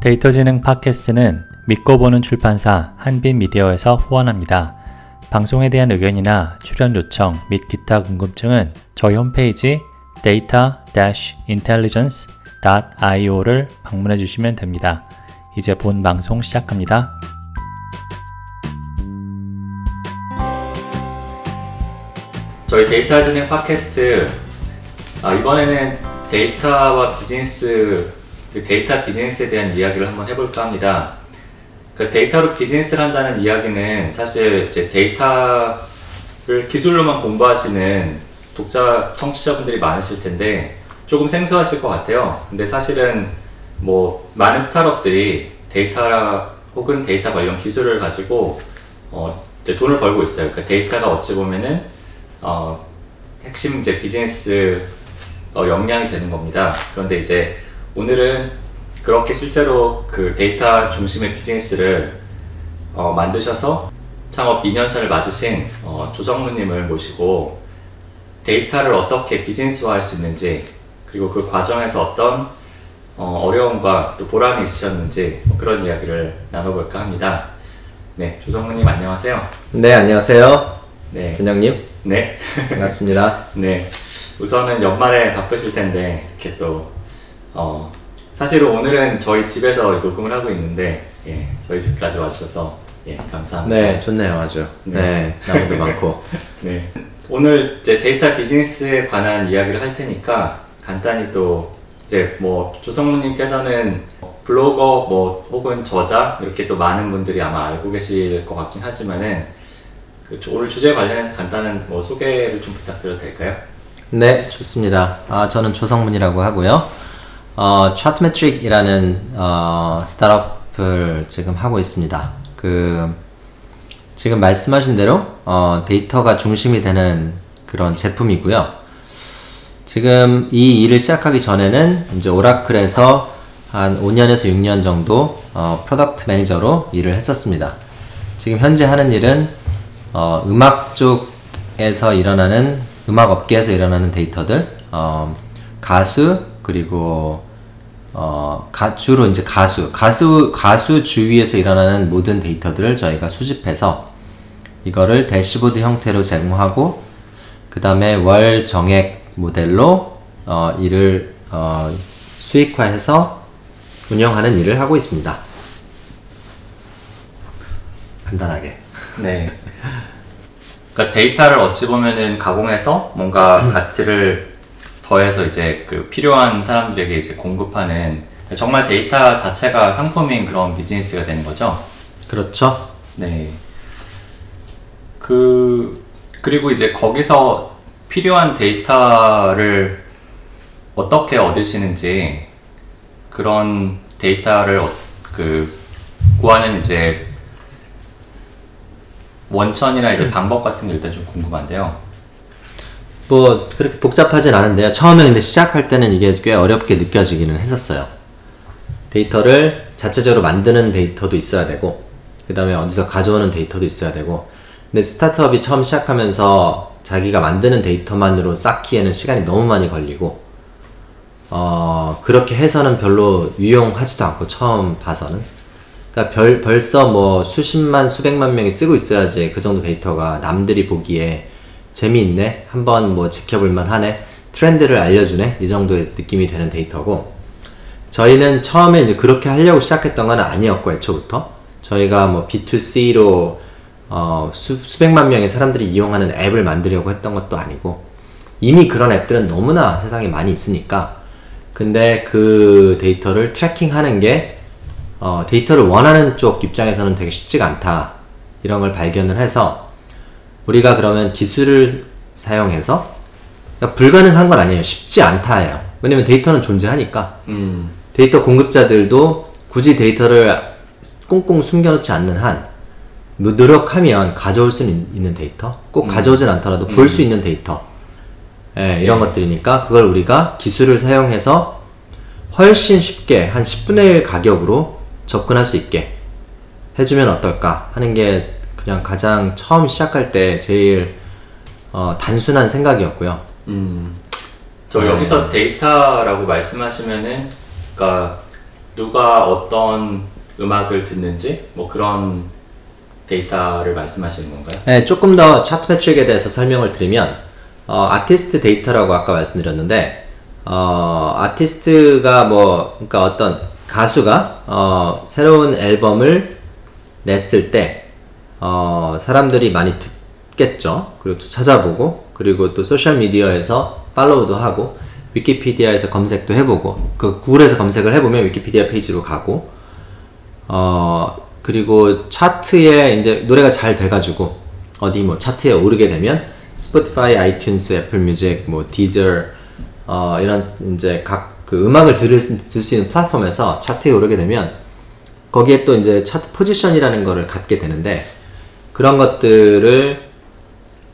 데이터지능 팟캐스트는 믿고 보는 출판사 한빛미디어에서 후원합니다. 방송에 대한 의견이나 출연 요청 및 기타 궁금증은 저희 홈페이지 data-intelligence.io를 방문해 주시면 됩니다. 이제 본 방송 시작합니다. 저희 데이터 진행 팟캐스트 아, 이번에는 데이터와 비즈니스 그 데이터 비즈니스에 대한 이야기를 한번 해볼까 합니다. 그 데이터로 비즈니스를 한다는 이야기는 사실 이제 데이터를 기술로만 공부하시는 독자, 청취자분들이 많으실 텐데 조금 생소하실 것 같아요. 근데 사실은 뭐 많은 스타트업들이 데이터 혹은 데이터 관련 기술을 가지고 어, 돈을 벌고 있어요. 그 데이터가 어찌 보면은 어, 핵심 이제 비즈니스 어, 역량이 되는 겁니다. 그런데 이제 오늘은 그렇게 실제로 그 데이터 중심의 비즈니스를 어, 만드셔서 창업 2년차를 맞으신 어, 조성무님을 모시고 데이터를 어떻게 비즈니스화할 수 있는지 그리고 그 과정에서 어떤 어, 려움과 또 보람이 있으셨는지 뭐 그런 이야기를 나눠볼까 합니다. 네, 조성무님 안녕하세요. 네, 안녕하세요. 네, 근영님. 네, 반갑습니다. 네, 우선은 연말에 바쁘실 텐데 이렇게 또 어, 사실은 오늘은 저희 집에서 녹음을 하고 있는데 예, 저희 집까지 와주셔서 예, 감사합니다. 네, 좋네요, 아주. 네, 네 나무도 많고. 네, 오늘 이제 데이터 비즈니스에 관한 이야기를 할 테니까 간단히 또 이제 뭐 조성무님께서는 블로거 뭐 혹은 저자 이렇게 또 많은 분들이 아마 알고 계실 것 같긴 하지만은 그 오늘 주제 관련해서 간단한 뭐 소개를 좀 부탁드려도 될까요? 네, 좋습니다. 아, 저는 조성문이라고 하고요. 어, 차트메트릭이라는 어, 스타트업을 지금 하고 있습니다. 그 지금 말씀하신 대로 어, 데이터가 중심이 되는 그런 제품이고요. 지금 이 일을 시작하기 전에는 이제 오라클에서 한 5년에서 6년 정도 어, product manager로 일을 했었습니다. 지금 현재 하는 일은 어, 음악 쪽에서 일어나는 음악 업계에서 일어나는 데이터들, 어, 가수 그리고 어, 가, 주로 이제 가수, 가수, 가수 주위에서 일어나는 모든 데이터들을 저희가 수집해서 이거를 대시보드 형태로 제공하고 그 다음에 월 정액 모델로 어, 이를 어, 수익화해서 운영하는 일을 하고 있습니다. 간단하게. 네. 그러니까 데이터를 어찌 보면은 가공해서 뭔가 음. 가치를 더해서 이제 그 필요한 사람들에게 이제 공급하는 정말 데이터 자체가 상품인 그런 비즈니스가 되는 거죠. 그렇죠. 네. 그 그리고 이제 거기서 필요한 데이터를 어떻게 얻으시는지 그런 데이터를 어, 그 구하는 이제 원천이나 이제 방법 같은 게 일단 좀 궁금한데요. 뭐 그렇게 복잡하진 않은데요. 처음에 근데 시작할 때는 이게 꽤 어렵게 느껴지기는 했었어요. 데이터를 자체적으로 만드는 데이터도 있어야 되고 그 다음에 어디서 가져오는 데이터도 있어야 되고 근데 스타트업이 처음 시작하면서 자기가 만드는 데이터만으로 쌓기에는 시간이 너무 많이 걸리고 어 그렇게 해서는 별로 유용하지도 않고 처음 봐서는 그러니까 별, 벌써 뭐 수십만 수백만 명이 쓰고 있어야지 그 정도 데이터가 남들이 보기에 재미있네 한번 뭐 지켜볼만 하네 트렌드를 알려주네 이 정도의 느낌이 되는 데이터고 저희는 처음에 이제 그렇게 하려고 시작했던 건 아니었고 애초부터. 저희가 뭐 B2C로 어, 수, 수백만 명의 사람들이 이용하는 앱을 만들려고 했던 것도 아니고 이미 그런 앱들은 너무나 세상에 많이 있으니까 근데 그 데이터를 트래킹하는 게 어, 데이터를 원하는 쪽 입장에서는 되게 쉽지가 않다 이런 걸 발견을 해서 우리가 그러면 기술을 사용해서 그러니까 불가능한 건 아니에요. 쉽지 않다예요. 왜냐면 데이터는 존재하니까 음. 데이터 공급자들도 굳이 데이터를 꽁꽁 숨겨놓지 않는 한 노력하면 가져올 수 있는 데이터 꼭 음. 가져오진 않더라도 음. 볼수 있는 데이터 예, 이런 예. 것들이니까 그걸 우리가 기술을 사용해서 훨씬 쉽게 한 10분의 1 가격으로 접근할 수 있게 해주면 어떨까 하는 게 그냥 가장 처음 시작할 때 제일 어, 단순한 생각이었고요. 음, 저 네. 여기서 데이터라고 말씀하시면은, 그러니까 누가 어떤 음악을 듣는지 뭐 그런 데이터를 말씀하시는 건가요? 네, 조금 더 차트 매트릭에 대해서 설명을 드리면 어, 아티스트 데이터라고 아까 말씀드렸는데 어, 아티스트가 뭐 그러니까 어떤 가수가 어, 새로운 앨범을 냈을 때 어, 사람들이 많이 듣겠죠. 그리고 또 찾아보고 그리고 또 소셜 미디어에서 팔로우도 하고 Wikipedia에서 검색도 해보고 그 Google에서 검색을 해보면 Wikipedia 페이지로 가고 어 그리고 차트에 이제 노래가 잘 돼가지고 어디 뭐 차트에 오르게 되면 Spotify, iTunes, Apple Music, 뭐 Deezer 어 이런 이제 각 그 음악을 들을 수 있는 플랫폼에서 차트에 오르게 되면 거기에 또 이제 차트 포지션이라는 거를 갖게 되는데 그런 것들을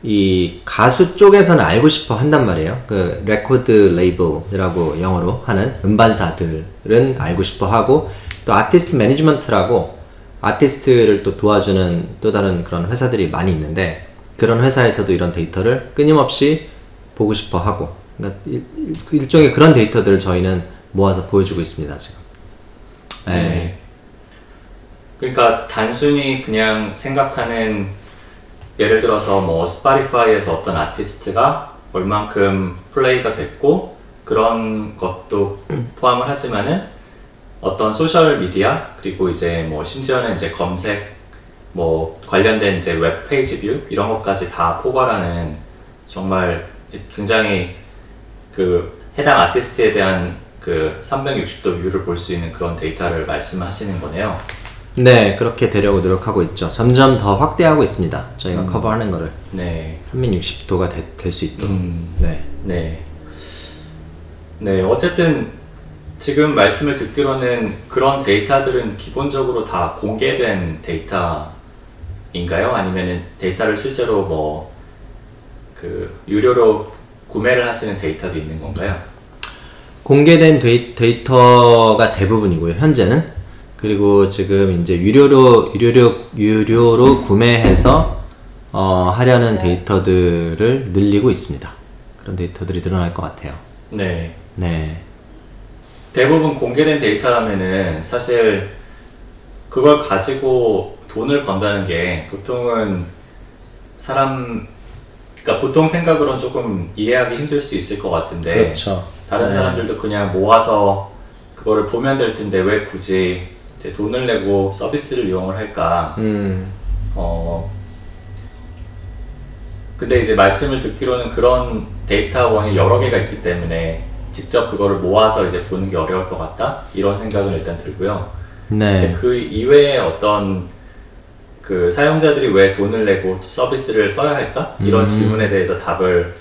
이 가수 쪽에서는 알고 싶어 한단 말이에요. 그 record label이라고 영어로 하는 음반사들은 알고 싶어 하고 또 artist management라고 아티스트를 또 도와주는 또 다른 그런 회사들이 많이 있는데 그런 회사에서도 이런 데이터를 끊임없이 보고 싶어 하고 그러니까 일, 일종의 그런 데이터들을 저희는 모아서 보여주고 있습니다 지금. 네. 네. 그러니까 단순히 그냥 생각하는 예를 들어서 뭐 Spotify에서 어떤 아티스트가 얼만큼 플레이가 됐고 그런 것도 포함을 하지만은 어떤 소셜 미디어 그리고 이제 뭐 심지어는 이제 검색 뭐 관련된 이제 웹 페이지 뷰 이런 것까지 다 포괄하는 정말 굉장히 그 해당 아티스트에 대한 그 360도 view를 볼 수 있는 그런 데이터를 말씀하시는 거네요. 네, 그렇게 되려고 노력하고 있죠. 점점 더 확대하고 있습니다. 저희가 음. 커버하는 거를 네. 360도가 될 수 있도록. 음. 네. 네. 네, 어쨌든 지금 말씀을 듣기로는 그런 데이터들은 기본적으로 다 공개된 데이터인가요? 아니면은 데이터를 실제로 뭐 그 유료로 구매를 하시는 데이터도 있는 건가요? 공개된 데이, 데이터가 대부분이고요. 현재는 그리고 지금 이제 유료로 유료로 유료로 구매해서 어, 하려는 데이터들을 늘리고 있습니다. 그런 데이터들이 늘어날 것 같아요. 네. 네. 대부분 공개된 데이터라면은 사실 그걸 가지고 돈을 번다는 게 보통은 사람 그러니까 보통 생각으로는 조금 이해하기 힘들 수 있을 것 같은데 그렇죠. 다른 네. 사람들도 그냥 모아서 그거를 보면 될 텐데 왜 굳이 이제 돈을 내고 서비스를 이용을 할까? 음. 어 근데 이제 말씀을 듣기로는 그런 데이터원이 여러 개가 있기 때문에 직접 그거를 모아서 이제 보는 게 어려울 것 같다 이런 생각은 일단 들고요. 근데 네. 그 이외에 어떤 그 사용자들이 왜 돈을 내고 서비스를 써야 할까 이런 음. 질문에 대해서 답을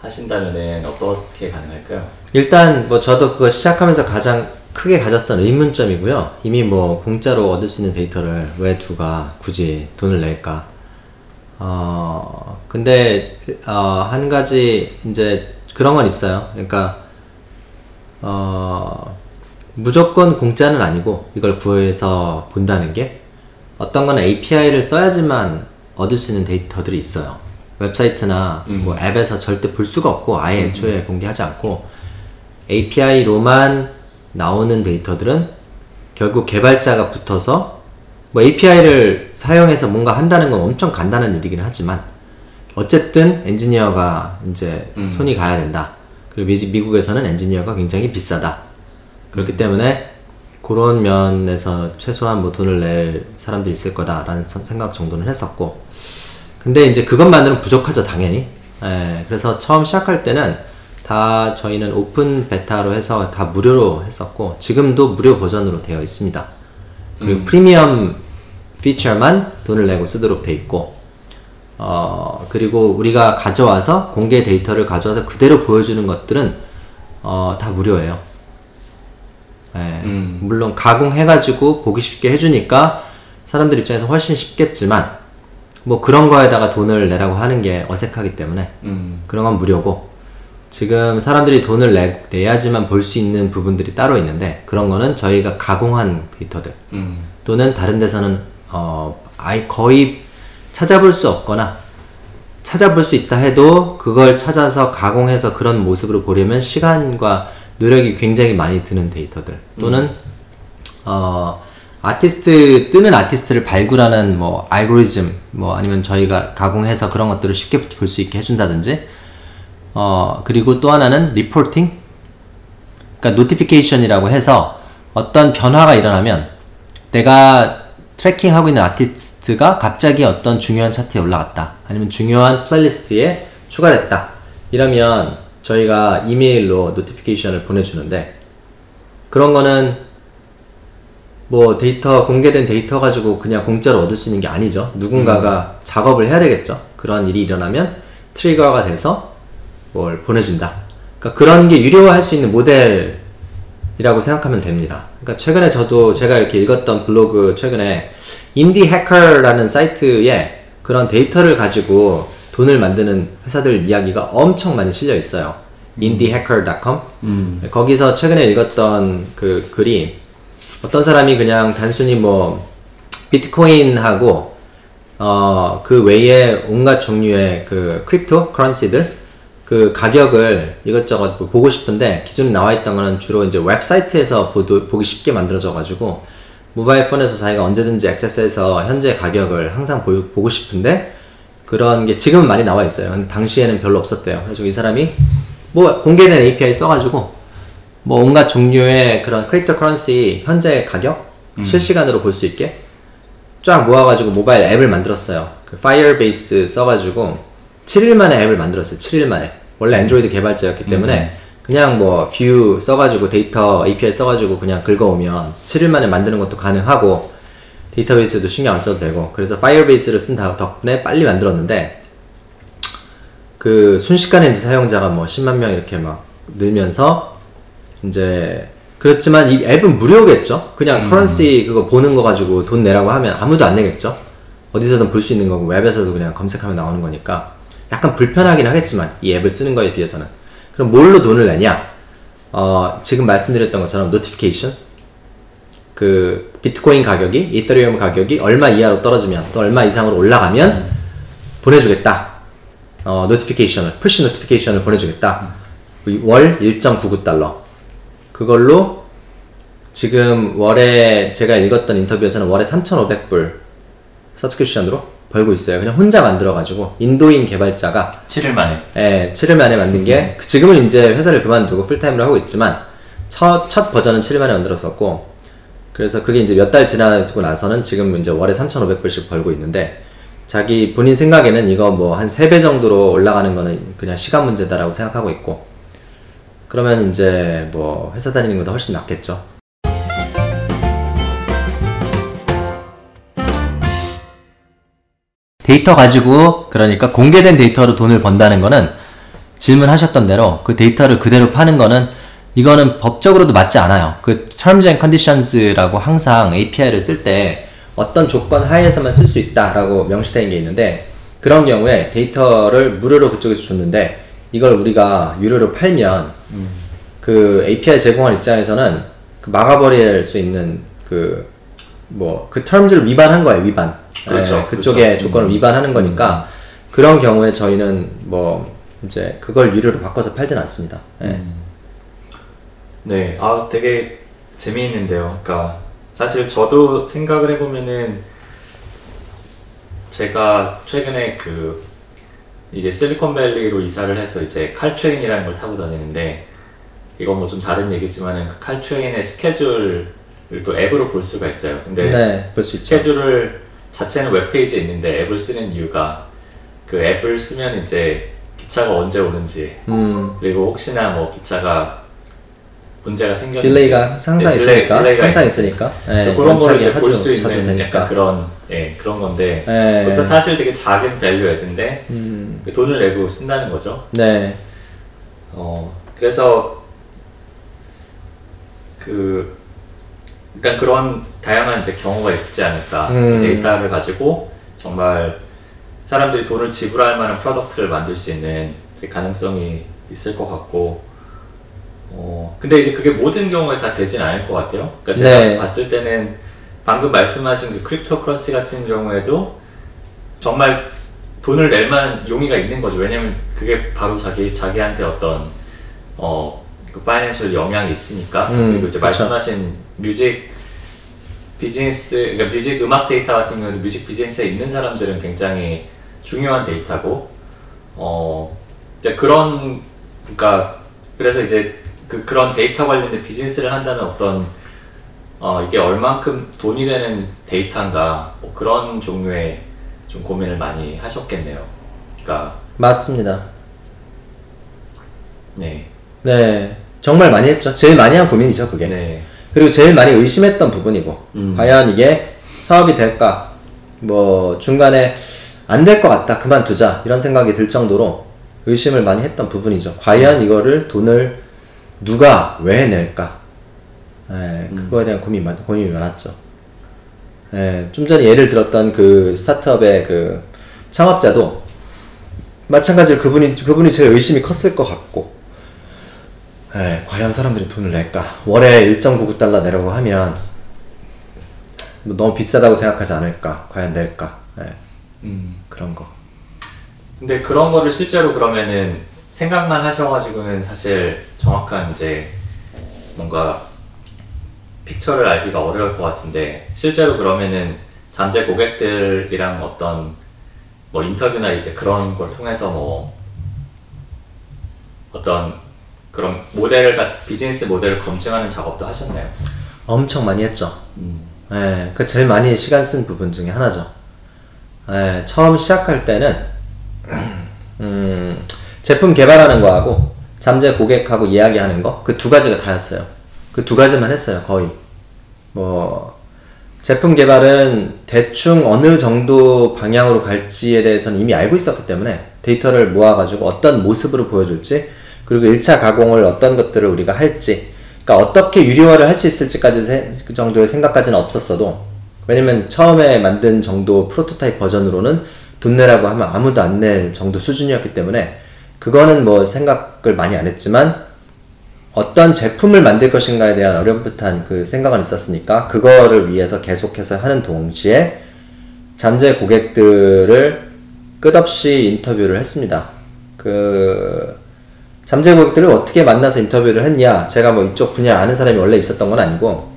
하신다면은 어떻게 가능할까요? 일단 뭐 저도 그거 시작하면서 가장 크게 가졌던 의문점이고요. 이미 뭐 공짜로 얻을 수 있는 데이터를 왜 누가 굳이 돈을 낼까? 어 근데 어, 한 가지 이제 그런 건 있어요. 그러니까 어 무조건 공짜는 아니고 이걸 구해서 본다는 게 어떤 건 API를 써야지만 얻을 수 있는 데이터들이 있어요. 웹사이트나 음. 뭐 앱에서 절대 볼 수가 없고 아예 애초에 공개하지 않고 API로만 나오는 데이터들은 결국 개발자가 붙어서 뭐 API를 사용해서 뭔가 한다는 건 엄청 간단한 일이긴 하지만 어쨌든 엔지니어가 이제 음. 손이 가야 된다. 그리고 미- 미국에서는 엔지니어가 굉장히 비싸다. 그렇기 때문에 그런 면에서 최소한 뭐 돈을 낼 사람들이 있을 거다라는 선- 생각 정도는 했었고 근데 이제 그것만으로는 부족하죠 당연히 예, 그래서 처음 시작할 때는 다 저희는 오픈 베타로 해서 다 무료로 했었고 지금도 무료 버전으로 되어 있습니다. 그리고 프리미엄 피처만 돈을 내고 쓰도록 돼 있고 어 그리고 우리가 가져와서 공개 데이터를 가져와서 그대로 보여주는 것들은 어, 다 무료예요. 예, 음. 물론 가공해가지고 보기 쉽게 해주니까 사람들 입장에서 훨씬 쉽겠지만 뭐 그런 거에다가 돈을 내라고 하는 게 어색하기 때문에 음, 그런 건 무료고 지금 사람들이 돈을 내, 내야지만 볼 수 있는 부분들이 따로 있는데 그런 거는 저희가 가공한 데이터들 음, 또는 다른 데서는 어 아예 거의 찾아볼 수 없거나 찾아볼 수 있다 해도 그걸 찾아서 가공해서 그런 모습으로 보려면 시간과 노력이 굉장히 많이 드는 데이터들 또는 어, 아티스트 뜨는 아티스트를 발굴하는 뭐 알고리즘 뭐 아니면 저희가 가공해서 그런 것들을 쉽게 볼 수 있게 해준다든지 어 그리고 또 하나는 reporting 그러니까 notification이라고 해서 어떤 변화가 일어나면 내가 tracking하고 있는 아티스트가 갑자기 어떤 중요한 차트에 올라갔다 아니면 중요한 playlist에 추가됐다 이러면 저희가 이메일로 notification을 보내주는데 그런 거는 뭐 데이터 공개된 데이터 가지고 그냥 공짜로 얻을 수 있는 게 아니죠. 누군가가 작업을 해야 되겠죠. 그런 일이 일어나면 trigger가 돼서 뭘 보내준다. 그러니까 그런 게 유료화할 수 있는 모델이라고 생각하면 됩니다. 그러니까 최근에 저도 제가 이렇게 읽었던 블로그 최근에 Indie Hacker라는 사이트에 그런 데이터를 가지고 돈을 만드는 회사들 이야기가 엄청 많이 실려 있어요. indiehacker.com 거기서 최근에 읽었던 그 글이 어떤 사람이 그냥 단순히 뭐 비트코인하고 어 그 외에 온갖 종류의 그 cryptocurrency들 그 가격을 이것저것 뭐 보고 싶은데 기존에 나와 있던 거는 주로 이제 웹사이트에서 보도, 보기 쉽게 만들어져 가지고 모바일 폰에서 자기가 언제든지 액세스해서 현재 가격을 항상 보, 보고 싶은데 그런 게 지금은 많이 나와 있어요. 근데 당시에는 별로 없었대요. 그래서 이 사람이 뭐 공개된 API 써가지고 뭐 온갖 종류의 그런 cryptocurrency 현재 가격 실시간으로 볼 수 있게 쫙 모아가지고 모바일 앱을 만들었어요. 그 Firebase 써가지고 7일 만에 앱을 만들었어요. 7일 만에. 원래 안드로이드 개발자였기 때문에 그냥 뭐 view 써가지고 데이터 API 써가지고 그냥 긁어오면 7일 만에 만드는 것도 가능하고 데이터베이스도 신경 안 써도 되고 그래서 Firebase를 쓴 덕분에 빨리 만들었는데 그 순식간에 이제 사용자가 뭐 10만 명 이렇게 막 늘면서 이제 그렇지만 이 앱은 무료겠죠. 그냥 currency 그거 보는 거 가지고 돈 내라고 하면 아무도 안 내겠죠. 어디서든 볼 수 있는 거고 웹에서도 그냥 검색하면 나오는 거니까 약간 불편하긴 하겠지만 이 앱을 쓰는 거에 비해서는 그럼 뭘로 돈을 내냐? 어, 지금 말씀드렸던 것처럼 notification 그 비트코인 가격이 이더리움 가격이 얼마 이하로 떨어지면 또 얼마 이상으로 올라가면 보내주겠다. 어, notification을 push notification을 보내주겠다. 월 1.99달러. 그걸로 지금 월에 제가 읽었던 인터뷰에서는 월에 3,500불 subscription으로 벌고 있어요. 그냥 혼자 만들어가지고 인도인 개발자가 7일 만에. 예, 7일 만에 만든 게 그 지금은 이제 회사를 그만두고 풀타임으로 하고 있지만 첫, 첫 버전은 7일 만에 만들었었고 그래서 그게 이제 몇 달 지나고 나서는 지금 이제 월에 3,500불씩 벌고 있는데 자기 본인 생각에는 이거 뭐 한 3배 정도로 올라가는 거는 그냥 시간 문제다라고 생각하고 있고 그러면 이제 뭐 회사 다니는 것보다 훨씬 낫겠죠. 데이터 가지고 그러니까 공개된 데이터로 돈을 번다는 거는 질문하셨던 대로 그 데이터를 그대로 파는 거는 이거는 법적으로도 맞지 않아요. 그 terms and conditions라고 항상 API를 쓸 때 어떤 조건 하에서만 쓸 수 있다라고 명시되어 게 있는데 그런 경우에 데이터를 무료로 그쪽에서 줬는데 이걸 우리가 유료로 팔면 그 API 제공한 입장에서는 그 막아버릴 수 있는 그 뭐그 terms를 위반한 거예요 위반. 그렇죠, 네, 그쪽에 그렇죠. 조건을 위반하는 거니까 그런 경우에 저희는 뭐 이제 그걸 유료로 바꿔서 팔진 않습니다. 네. 네, 아 되게 재미있는데요. 그러니까 사실 저도 생각을 해보면은 제가 최근에 그 이제 실리콘밸리로 이사를 해서 이제 칼트레인이라는 걸 타고 다니는데 이건 뭐 좀 다른 얘기지만은 그 칼트레인의 스케줄을 또 앱으로 볼 수가 있어요. 근데 네, 볼수 있죠. 스케줄을 자체는 웹페이지에 있는데 앱을 쓰는 이유가 그 앱을 쓰면 이제 기차가 언제 오는지 음, 그리고 혹시나 뭐 기차가 문제가 생겼는지 delay가 항상 네, delay- 있으니까 delay가 항상 있- 있으니까. 네, 그런 거를 이제 볼 수 있는 약간 그런 예 그런 건데 네. 그것도 사실 되게 작은 value add인데 음, 그 돈을 내고 쓴다는 거죠. 네, 어 그래서 그 일단 그런 다양한 이제 경우가 있지 않을까 그 음. 데이터를 가지고 정말 사람들이 돈을 지불할 만한 product를 만들 수 있는 이제 가능성이 있을 것 같고 어 근데 이제 그게 모든 경우에 다 되진 않을 것 같아요. 그러니까 제가 네. 봤을 때는 방금 말씀하신 그 Crypto Crush 같은 경우에도 정말 돈을 낼 만한 용의가 있는 거죠. 왜냐면 그게 바로 자기 자기한테 어떤 어 그 financial 영향이 있으니까 음, 그리고 이제 그쵸. 말씀하신 music business, 그러니까 music 음악 데이터 같은 경우도 music business에 있는 사람들은 굉장히 중요한 데이터고, 어, 이제 그런, 그러니까 그래서 이제 그 그런 데이터 관련된 비즈니스를 한다면 어떤 어, 이게 얼만큼 돈이 되는 데이터인가 뭐 그런 종류의 좀 고민을 많이 하셨겠네요. 그러니까 맞습니다. 네, 네, 정말 많이 했죠. 제일 많이 한 고민이죠, 그게. 네, 그리고 제일 많이 의심했던 부분이고, 음. 과연 이게 사업이 될까? 뭐, 중간에 안 될 것 같다, 그만두자, 이런 생각이 들 정도로 의심을 많이 했던 부분이죠. 과연 이거를 돈을 누가 왜 낼까? 예, 그거에 대한 고민, 많- 고민이 많았죠. 예, 좀 전에 예를 들었던 그 스타트업의 그 창업자도 마찬가지로 그분이, 그분이 제일 의심이 컸을 것 같고, 예, 과연 사람들이 돈을 낼까? 월에 1.99달러 내라고 하면 뭐 너무 비싸다고 생각하지 않을까? 과연 낼까? 예, 음. 그런 거. 근데 그런 거를 실제로 그러면은 생각만 하셔가지고는 사실 정확한 이제 뭔가 픽처를 알기가 어려울 것 같은데 실제로 그러면은 잠재 고객들이랑 어떤 뭐 인터뷰나 이제 그런 걸 통해서 뭐 어떤 그런 모델을 갖- 비즈니스 모델을 검증하는 작업도 하셨나요? 엄청 많이 했죠. 음. 예, 그 제일 많이 시간 쓴 부분 중에 하나죠. 예, 처음 시작할 때는 음, 제품 개발하는 거하고 잠재 고객하고 이야기하는 거 그 두 가지가 다였어요. 그 두 가지만 했어요, 거의. 뭐 제품 개발은 대충 어느 정도 방향으로 갈지에 대해서는 이미 알고 있었기 때문에 데이터를 모아가지고 어떤 모습으로 보여줄지 그리고 1차 가공을 어떤 것들을 우리가 할지 그러니까 어떻게 유료화를 할 수 있을지까지 세- 그 정도의 생각까지는 없었어도 왜냐면 처음에 만든 정도 프로토타입 버전으로는 돈 내라고 하면 아무도 안 낼 정도 수준이었기 때문에 그거는 뭐 생각을 많이 안 했지만 어떤 제품을 만들 것인가에 대한 어렴풋한 그 생각은 있었으니까 그거를 위해서 계속해서 하는 동시에 잠재 고객들을 끝없이 인터뷰를 했습니다. 그 잠재 고객들을 어떻게 만나서 인터뷰를 했냐? 제가 뭐 이쪽 분야 아는 사람이 원래 있었던 건 아니고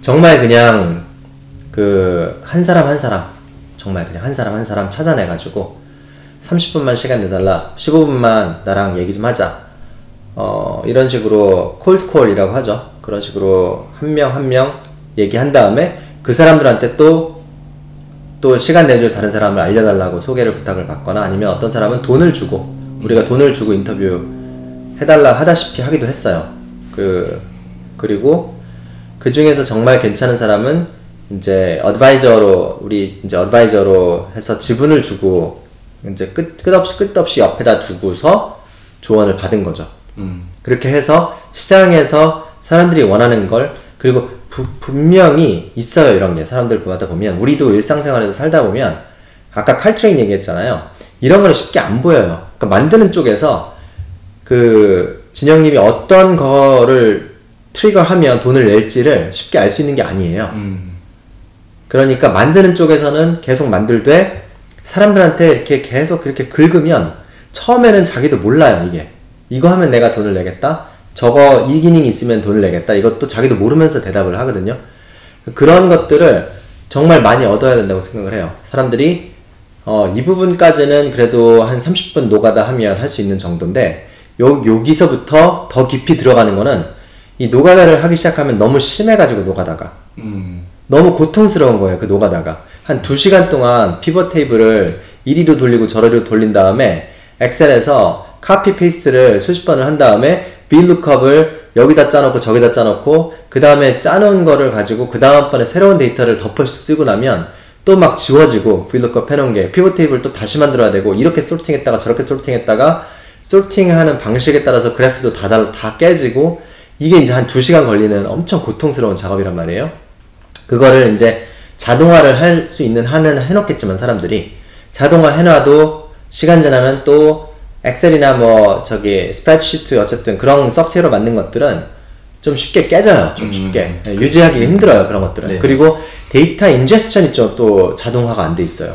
정말 그냥 그 한 사람 한 사람 정말 그냥 한 사람 한 사람 찾아내 가지고 30분만 시간 내달라 15분만 나랑 얘기 좀 하자 어 이런 식으로 콜드콜이라고 하죠 그런 식으로 한 명 한 명 얘기한 다음에 그 사람들한테 또또 시간 내줄 다른 사람을 알려달라고 소개를 부탁을 받거나 아니면 어떤 사람은 돈을 주고 우리가 돈을 주고 인터뷰 해달라 하다시피 하기도 했어요. 그 그리고 그 중에서 정말 괜찮은 사람은 이제 어드바이저로 우리 이제 어드바이저로 해서 지분을 주고 이제 끝 끝없이 끝없이 옆에다 두고서 조언을 받은 거죠. 음. 그렇게 해서 시장에서 사람들이 원하는 걸 그리고 부- 분명히 있어요 이런 게 사람들 보다 보면 우리도 일상생활에서 살다 보면 아까 칼트레인 얘기했잖아요 이런 거는 쉽게 안 보여요 그러니까 만드는 쪽에서 그 진영님이 어떤 거를 트리거하면 돈을 낼지를 쉽게 알 수 있는 게 아니에요. 음. 그러니까 만드는 쪽에서는 계속 만들되 사람들한테 이렇게 계속 그렇게 긁으면 처음에는 자기도 몰라요 이게. 이거 하면 내가 돈을 내겠다? 저거 이 기능이 있으면 돈을 내겠다? 이것도 자기도 모르면서 대답을 하거든요. 그런 것들을 정말 많이 얻어야 된다고 생각을 해요. 사람들이 어, 이 부분까지는 그래도 한 30분 노가다 하면 할 수 있는 정도인데 요, 여기서부터 더 깊이 들어가는 거는 이 노가다를 하기 시작하면 너무 심해가지고 노가다가 음. 너무 고통스러운 거예요, 그 노가다가. 한두 시간 동안 pivot table을 이리로 돌리고 저리로 돌린 다음에 엑셀에서 copy paste를 수십 번을 한 다음에 VLOOKUP을 여기다 짜놓고 저기다 짜놓고 그 다음에 짜놓은 거를 가지고 그 다음번에 새로운 데이터를 덮어 쓰고 나면 또 막 지워지고 VLOOKUP 해놓은 게 피벗 테이블 또 다시 만들어야 되고 이렇게 솔팅했다가 저렇게 솔팅했다가 솔팅하는 방식에 따라서 그래프도 다, 달- 다 깨지고 이게 이제 한두 시간 걸리는 엄청 고통스러운 작업이란 말이에요. 그거를 이제 자동화를 할 수 있는 한은 해놓겠지만 사람들이 자동화 해놔도 시간 지나면 또 엑셀이나 뭐 저기 스프레드시트 어쨌든 그런 소프트웨어로 만든 것들은 좀 쉽게 깨져요. 좀 쉽게 예, 유지하기 힘들어요 그런 것들은. 네. 그리고 데이터 ingestion이 좀 또 자동화가 안 돼 있어요.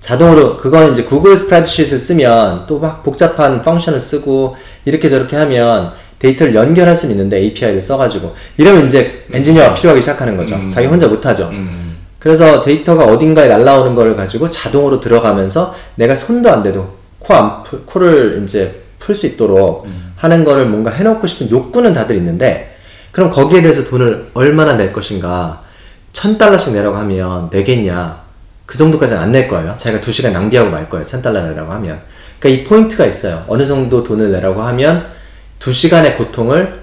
자동으로 그건 이제 구글 스프레드시트를 쓰면 또 막 복잡한 function을 쓰고 이렇게 저렇게 하면 데이터를 연결할 수는 있는데 API를 써가지고 이러면 이제 엔지니어가 필요하기 시작하는 거죠. 음. 자기 혼자 못하죠. 음. 그래서 데이터가 어딘가에 날라오는 걸 가지고 자동으로 들어가면서 내가 손도 안 대도 코 안 풀, 코를 이제 풀 수 있도록 하는 거를 뭔가 해놓고 싶은 욕구는 다들 있는데 그럼 거기에 대해서 돈을 얼마나 낼 것인가 천 달러씩 내라고 하면 내겠냐 그 정도까지는 안 낼 거예요 자기가 두 시간 낭비하고 말 거예요 천 달러 내라고 하면 그러니까 이 포인트가 있어요 어느 정도 돈을 내라고 하면 두 시간의 고통을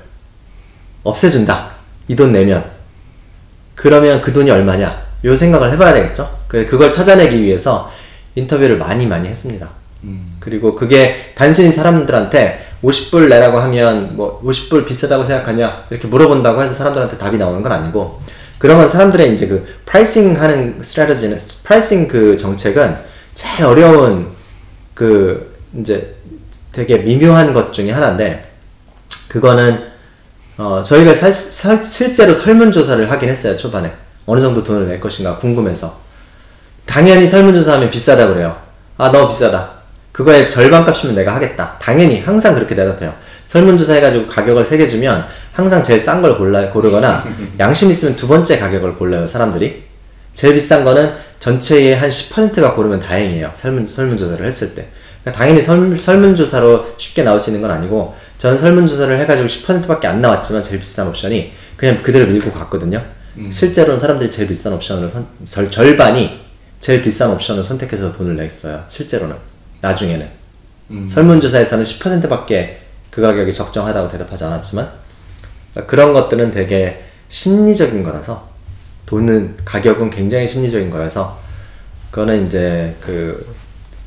없애준다 이 돈 내면 그러면 그 돈이 얼마냐? 요 생각을 해봐야 되겠죠? 그- 그걸 찾아내기 위해서 인터뷰를 많이 많이 했습니다. 음. 그리고 그게 단순히 사람들한테 50불 내라고 하면 뭐 50불 비싸다고 생각하냐? 이렇게 물어본다고 해서 사람들한테 답이 나오는 건 아니고 건 사람들의 이제 그 pricing 하는 strategy는 pricing 그 정책은 제일 어려운 그 이제 되게 미묘한 것 중에 하나인데 그거는 어, 저희가 사- 사- 실제로 설문조사를 하긴 했어요, 초반에. 어느 정도 돈을 낼 것인가 궁금해서. 당연히 설문조사하면 비싸다 그래요. 아, 너무 비싸다. 그거의 절반 값이면 내가 하겠다. 당연히 항상 그렇게 대답해요. 설문조사 해가지고 가격을 세개 주면 항상 제일 싼 걸 골라, 고르거나 양심 있으면 두 번째 가격을 골라요, 사람들이. 제일 비싼 거는 전체의 한 10%가 고르면 다행이에요. 설문, 설문조사를 했을 때. 그러니까 당연히 설, 설문조사로 쉽게 나올 수 있는 건 아니고, 저는 설문조사를 해가지고 10%밖에 안 나왔지만 제일 비싼 옵션이 그냥 그대로 밀고 갔거든요. 실제로는 사람들이 제일 비싼 옵션으로 선, 절, 절반이 제일 비싼 옵션을 선택해서 돈을 냈어요. 실제로는. 나중에는. 음. 설문조사에서는 10%밖에 그 가격이 적정하다고 대답하지 않았지만, 그러니까 그런 것들은 되게 심리적인 거라서, 돈은, 가격은 굉장히 심리적인 거라서, 그거는 이제 그,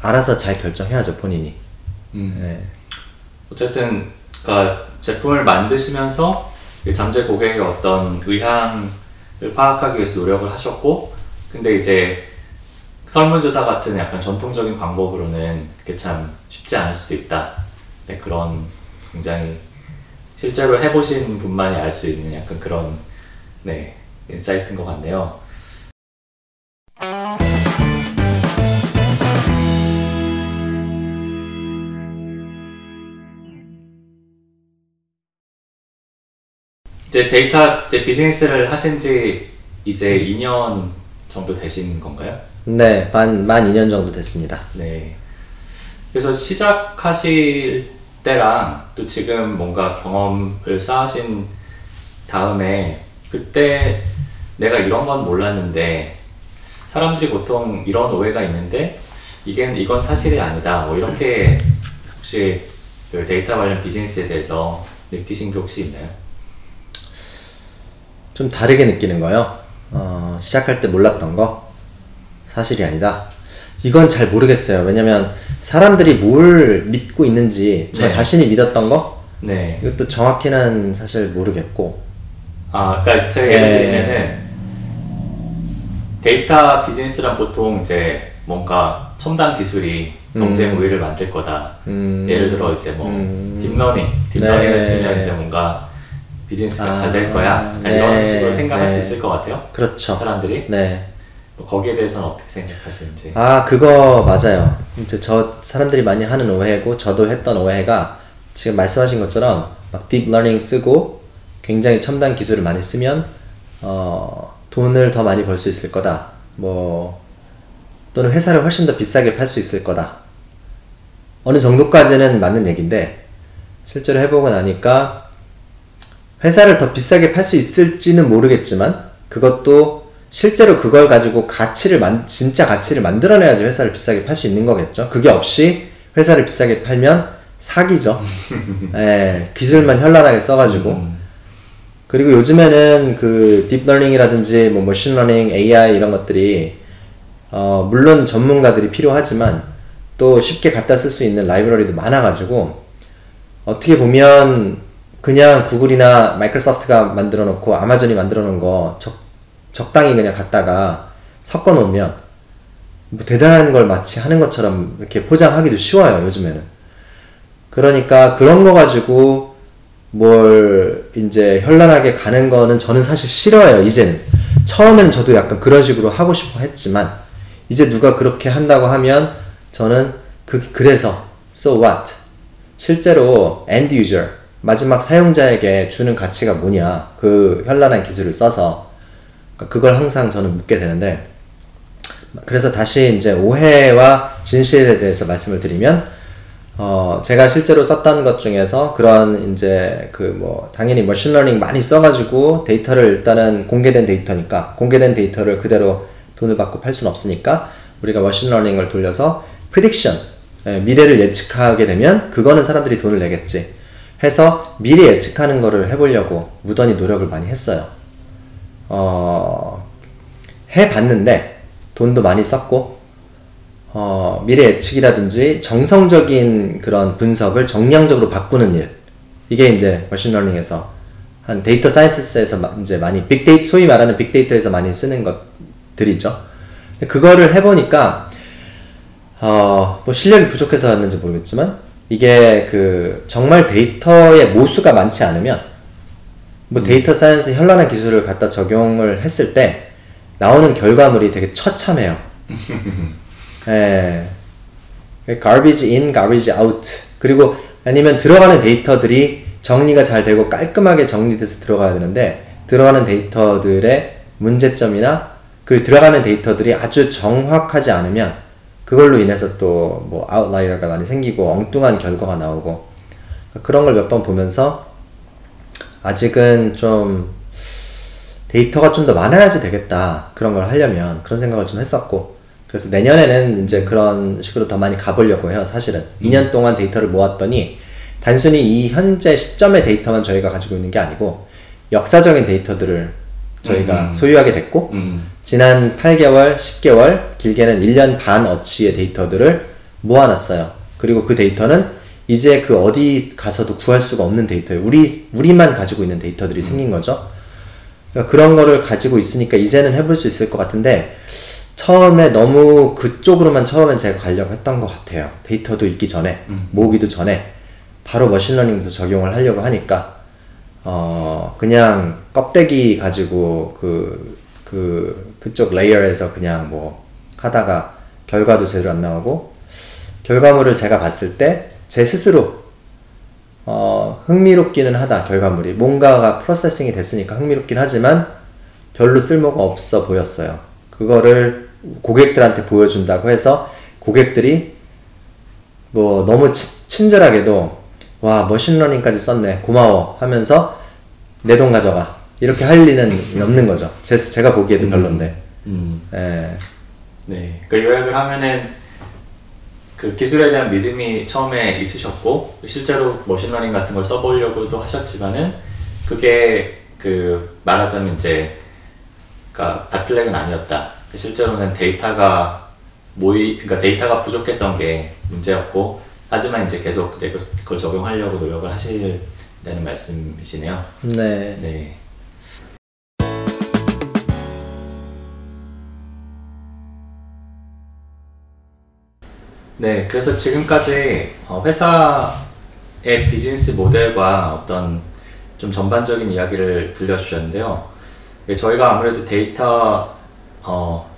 알아서 잘 결정해야죠, 본인이. 음. 네. 어쨌든 그러니까 제품을 만드시면서 이 잠재 고객의 어떤 의향을 파악하기 위해서 노력을 하셨고 근데 이제 설문조사 같은 약간 전통적인 방법으로는 그게 참 쉽지 않을 수도 있다 네, 그런 굉장히 실제로 해보신 분만이 알 수 있는 약간 그런 네 insight인 것 같네요 이제 데이터 이제 비즈니스를 하신 지 이제 2년 정도 되신 건가요? 네, 만, 만 2년 정도 됐습니다. 네. 그래서 시작하실 때랑 또 지금 뭔가 경험을 쌓으신 다음에 그때 내가 이런 건 몰랐는데 사람들이 보통 이런 오해가 있는데 이게 이건 사실이 아니다. 뭐 이렇게 혹시 그 데이터 관련 비즈니스에 대해서 느끼신 게 혹시 있나요? 좀 다르게 느끼는 거요. 어, 시작할 때 몰랐던 거 사실이 아니다. 이건 잘 모르겠어요. 왜냐면 사람들이 뭘 믿고 있는지 저 네. 자신이 믿었던 거 네. 이것도 정확히는 사실 모르겠고 아, 그러니까 제가 네. 예를 들면은 데이터 비즈니스란 보통 이제 뭔가 첨단 기술이 경쟁 우위를 만들 거다. 음, 예를 들어 이제 뭐 음. deep learning, deep learning을 네. 쓰면 이제 뭔가 비즈니스가 아, 잘될 거야. 네. 이런 식으로 생각할 수 네. 있을 것 같아요. 그렇죠. 사람들이 네. 뭐 거기에 대해서는 어떻게 생각하시는지. 아 그거 맞아요. 이제 저 사람들이 많이 하는 오해고 저도 했던 오해가 지금 말씀하신 것처럼 막 deep learning 쓰고 굉장히 첨단 기술을 많이 쓰면 어, 돈을 더 많이 벌 수 있을 거다. 뭐 또는 회사를 훨씬 더 비싸게 팔 수 있을 거다. 어느 정도까지는 맞는 얘기인데 실제로 해보고 나니까 회사를 더 비싸게 팔 수 있을지는 모르겠지만 그것도 실제로 그걸 가지고 가치를 만 진짜 가치를 만들어내야지 회사를 비싸게 팔 수 있는 거겠죠. 그게 없이 회사를 비싸게 팔면 사기죠. 예, 기술만 현란하게 써가지고 음, 그리고 요즘에는 그 deep learning이라든지 뭐 machine learning, AI 이런 것들이 어, 물론 전문가들이 필요하지만 또 쉽게 갖다 쓸 수 있는 라이브러리도 많아가지고 어떻게 보면 그냥 구글이나 마이크로소프트가 만들어 놓고 아마존이 만들어 놓은 거 적, 적당히 그냥 갖다가 섞어 놓으면 뭐 대단한 걸 마치 하는 것처럼 이렇게 포장하기도 쉬워요 요즘에는. 그러니까 그런 거 가지고 뭘 이제 현란하게 가는 거는 저는 사실 싫어요 이제는. 처음에는 저도 약간 그런 식으로 하고 싶어 했지만 이제 누가 그렇게 한다고 하면 저는 그 그래서 so what? 실제로 end user 마지막 사용자에게 주는 가치가 뭐냐 그 현란한 기술을 써서 그러니까 그걸 항상 저는 묻게 되는데 그래서 다시 이제 오해와 진실에 대해서 말씀을 드리면 어 제가 실제로 썼던 것 중에서 그런 이제 그 뭐 당연히 머신러닝 많이 써가지고 데이터를 일단은 공개된 데이터니까 공개된 데이터를 그대로 돈을 받고 팔 수는 없으니까 우리가 머신러닝을 돌려서 prediction 예, 미래를 예측하게 되면 그거는 사람들이 돈을 내겠지 해서 미래 예측하는 거를 해보려고 무던히 노력을 많이 했어요. 어, 해봤는데 돈도 많이 썼고 어, 미래 예측이라든지 정성적인 그런 분석을 정량적으로 바꾸는 일 이게 이제 머신러닝에서 한 data scientist에서 이제 많이 빅데이터 소위 말하는 빅데이터에서 많이 쓰는 것들이죠. 그거를 해보니까 어, 뭐 실력이 부족해서였는지 모르겠지만 이게 그 정말 데이터의 모수가 많지 않으면 뭐 음. data science 현란한 기술을 갖다 적용을 했을 때 나오는 결과물이 되게 처참해요. 예. garbage in, garbage out. 그리고 아니면 들어가는 데이터들이 정리가 잘 되고 깔끔하게 정리돼서 들어가야 되는데 들어가는 데이터들의 문제점이나 그 들어가는 데이터들이 아주 정확하지 않으면 그걸로 인해서 또 뭐 outlier가 많이 생기고 엉뚱한 결과가 나오고 그런 걸 몇 번 보면서 아직은 좀 데이터가 좀 더 많아야지 되겠다 그런 걸 하려면 그런 생각을 좀 했었고 그래서 내년에는 이제 그런 식으로 더 많이 가보려고 해요 사실은 음. 2년 동안 데이터를 모았더니 단순히 이 현재 시점의 데이터만 저희가 가지고 있는 게 아니고 역사적인 데이터들을 저희가 음. 소유하게 됐고 음. 지난 8개월, 10개월, 길게는 1년 반 어치의 데이터들을 모아놨어요. 그리고 그 데이터는 이제 그 어디 가서도 구할 수가 없는 데이터예요. 우리 우리만 가지고 있는 데이터들이 음. 생긴 거죠. 그러니까 그런 거를 가지고 있으니까 이제는 해볼 수 있을 것 같은데 처음에 너무 그쪽으로만 처음엔 제가 가려고 했던 것 같아요. 데이터도 있기 전에 음. 모으기도 전에 바로 머신러닝도 적용을 하려고 하니까 어 그냥 껍데기 가지고 그, 그, 그쪽 layer에서 그냥 뭐 하다가 결과도 제대로 안 나오고 결과물을 제가 봤을 때 제 스스로 어, 흥미롭기는 하다 결과물이 뭔가가 프로세싱이 됐으니까 흥미롭긴 하지만 별로 쓸모가 없어 보였어요. 그거를 고객들한테 보여준다고 해서 고객들이 뭐 너무 치, 친절하게도 와 머신러닝까지 썼네 고마워 하면서 내 돈 가져가 이렇게 할 리는 없는 거죠. 제, 제가 보기에도 음. 별론데. 음. 예. 네. 그 요약을 하면은 그 기술에 대한 믿음이 처음에 있으셨고 실제로 머신러닝 같은 걸 써보려고도 하셨지만은 그게 그 말하자면 이제 그러니까 bottleneck은 아니었다. 실제로는 데이터가 모이 그러니까 데이터가 부족했던 게 문제였고 하지만 이제 계속 이제 그걸 적용하려고 노력을 하시다는 말씀이시네요. 네. 네. 네, 그래서 지금까지 어, 회사의 비즈니스 모델과 어떤 좀 전반적인 이야기를 들려주셨는데요. 저희가 아무래도 데이터 어,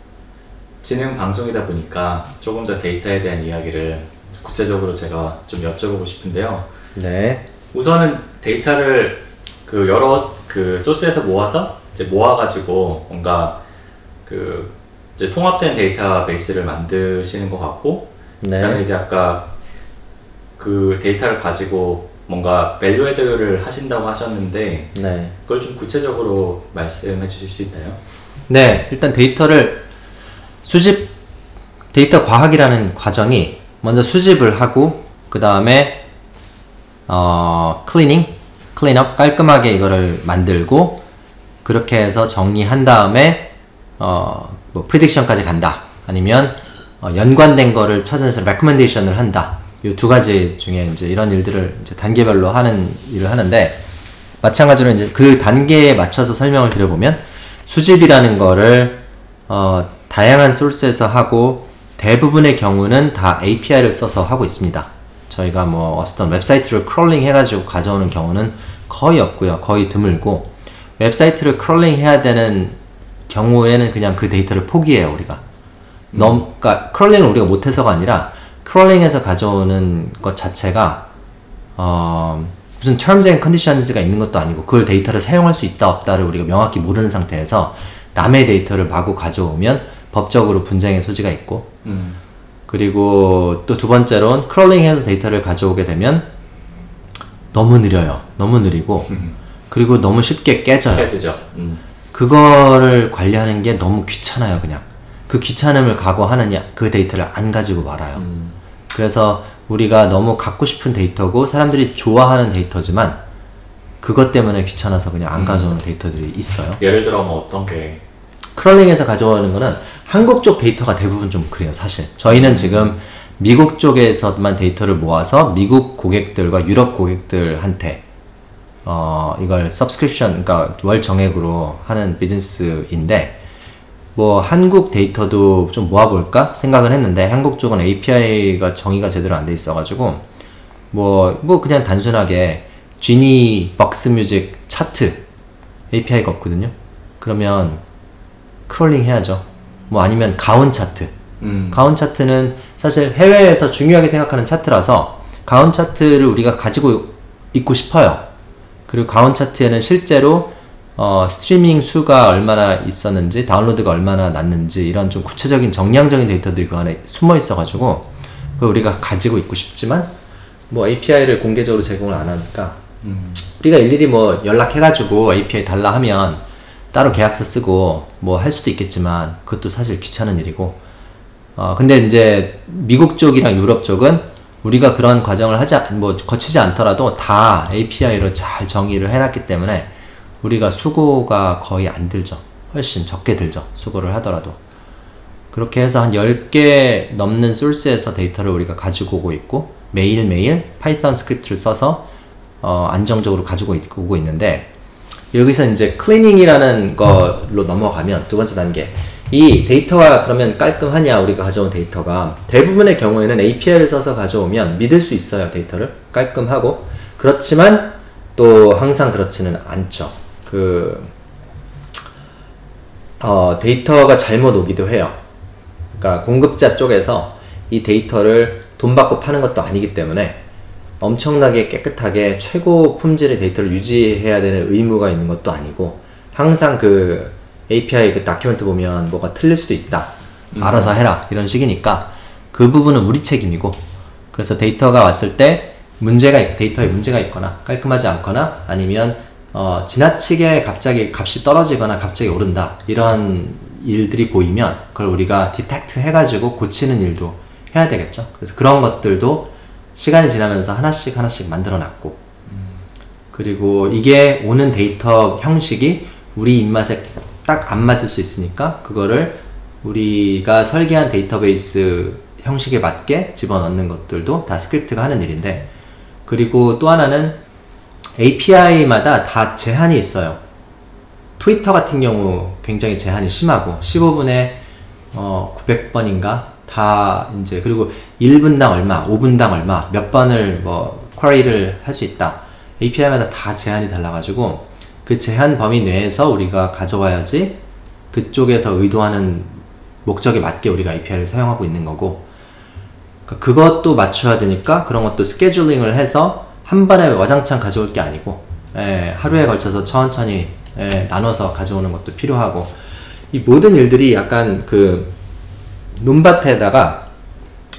지능 방송이다 보니까 조금 더 데이터에 대한 이야기를 구체적으로 제가 좀 여쭤보고 싶은데요. 네. 우선은 데이터를 그 여러 그 소스에서 모아서 이제 모아가지고 뭔가 그 이제 통합된 데이터베이스를 만드시는 것 같고 네. 그다음에 이제 아까 그 데이터를 가지고 뭔가 value add를 하신다고 하셨는데 네. 그걸 좀 구체적으로 말씀해 주실 수 있나요? 네, 일단 데이터를 수집 데이터 과학이라는 과정이 먼저 수집을 하고 그 다음에 어, cleaning, clean up 깔끔하게 이거를 만들고 그렇게 해서 정리한 다음에 어, 뭐 prediction까지 간다. 아니면 어, 연관된 거를 찾아내서 recommendation을 한다. 이 두 가지 중에 이제 이런 일들을 이제 단계별로 하는 일을 하는데 마찬가지로 이제 그 단계에 맞춰서 설명을 드려보면 수집이라는 거를 어, 다양한 소스에서 하고 대부분의 경우는 다 API를 써서 하고 있습니다. 저희가 뭐 어떤 웹사이트를 크롤링 해가지고 가져오는 경우는 거의 없고요. 거의 드물고 웹사이트를 크롤링 해야 되는 경우에는 그냥 그 데이터를 포기해요 우리가. 너무 그러니까 크롤링을 우리가 못해서가 아니라 크롤링에서 가져오는 것 자체가 어, 무슨 terms and conditions가 있는 것도 아니고 그걸 데이터를 사용할 수 있다 없다를 우리가 명확히 모르는 상태에서 남의 데이터를 마구 가져오면 법적으로 분쟁의 소지가 있고 음. 그리고 또 두 번째로는 크롤링해서 데이터를 가져오게 되면 너무 느려요. 너무 느리고 그리고 너무 쉽게 깨져요. 깨지죠. 음. 그거를 관리하는 게 너무 귀찮아요, 그냥. 그 귀찮음을 각오하느냐, 그 데이터를 안 가지고 말아요. 그래서 우리가 너무 갖고 싶은 데이터고 사람들이 좋아하는 데이터지만 그것 때문에 귀찮아서 그냥 안 가져오는 데이터들이 있어요. 예를 들어 뭐 어떤 게 크롤링에서 가져오는 거는 한국 쪽 데이터가 대부분 좀 그래요, 사실. 저희는 지금 미국 쪽에서만 데이터를 모아서 미국 고객들과 유럽 고객들한테 어, 이걸 subscription, 그러니까 월 정액으로 하는 비즈니스인데, 뭐, 한국 데이터도 좀 모아볼까 생각을 했는데, 한국 쪽은 API가 정의가 제대로 안 돼 있어가지고, 뭐, 뭐, 그냥 단순하게, 지니 벅스 뮤직 차트 API가 없거든요. 그러면, 크롤링 해야죠. 뭐, 아니면 가온 차트. 음. 가온 차트는 사실 해외에서 중요하게 생각하는 차트라서 가온 차트를 우리가 가지고 있고 싶어요. 그리고 가온 차트에는 실제로 어, 스트리밍 수가 얼마나 있었는지 다운로드가 얼마나 났는지 이런 좀 구체적인 정량적인 데이터들이 그 안에 숨어 있어가지고 그걸 우리가 가지고 있고 싶지만 뭐 API를 공개적으로 제공을 안 하니까 우리가 일일이 뭐 연락해가지고 API 달라 하면 따로 계약서 쓰고 뭐 할 수도 있겠지만 그것도 사실 귀찮은 일이고. 어 근데 이제 미국 쪽이랑 유럽 쪽은 우리가 그런 과정을 하지 않- 뭐 거치지 않더라도 다 API로 잘 정의를 해놨기 때문에 우리가 수고가 거의 안 들죠. 훨씬 적게 들죠. 수고를 하더라도. 그렇게 해서 한 10개 넘는 소스에서 데이터를 우리가 가지고 오고 있고 매일매일 파이썬 스크립트를 써서 어, 안정적으로 가지고 있- 오고 있는데 여기서 이제 클리닝이라는 걸로 넘어가면 두 번째 단계 이 데이터가 그러면 깔끔하냐 우리가 가져온 데이터가 대부분의 경우에는 API를 써서 가져오면 믿을 수 있어요 데이터를 깔끔하고 그렇지만 또 항상 그렇지는 않죠 그 어, 데이터가 잘못 오기도 해요 그러니까 공급자 쪽에서 이 데이터를 돈 받고 파는 것도 아니기 때문에 엄청나게 깨끗하게 최고 품질의 데이터를 유지해야 되는 의무가 있는 것도 아니고 항상 그 API 그 document 보면 뭐가 틀릴 수도 있다. 알아서 해라. 이런 식이니까 그 부분은 우리 책임이고 그래서 데이터가 왔을 때 문제가 있- 데이터에 문제가 있거나 깔끔하지 않거나 아니면 어, 지나치게 갑자기 값이 떨어지거나 갑자기 오른다. 이런 일들이 보이면 그걸 우리가 detect 해가지고 고치는 일도 해야 되겠죠. 그래서 그런 것들도 시간이 지나면서 하나씩 하나씩 만들어놨고. 그리고 이게 오는 데이터 형식이 우리 입맛에 딱 안 맞을 수 있으니까 그거를 우리가 설계한 데이터베이스 형식에 맞게 집어넣는 것들도 다 스크립트가 하는 일인데. 그리고 또 하나는 API마다 다 제한이 있어요. 트위터 같은 경우 굉장히 제한이 심하고 15분에 어 900번인가 다 이제 그리고 1분당 얼마, 5분당 얼마 몇 번을 뭐 쿼리를 할 수 있다. API마다 다 제한이 달라가지고 그 제한 범위 내에서 우리가 가져와야지 그쪽에서 의도하는 목적에 맞게 우리가 API를 사용하고 있는 거고 그러니까 그것도 맞춰야 되니까 그런 것도 스케줄링을 해서 한 번에 와장창 가져올 게 아니고 예, 하루에 걸쳐서 천천히 예, 나눠서 가져오는 것도 필요하고 이 모든 일들이 약간 그 논밭에다가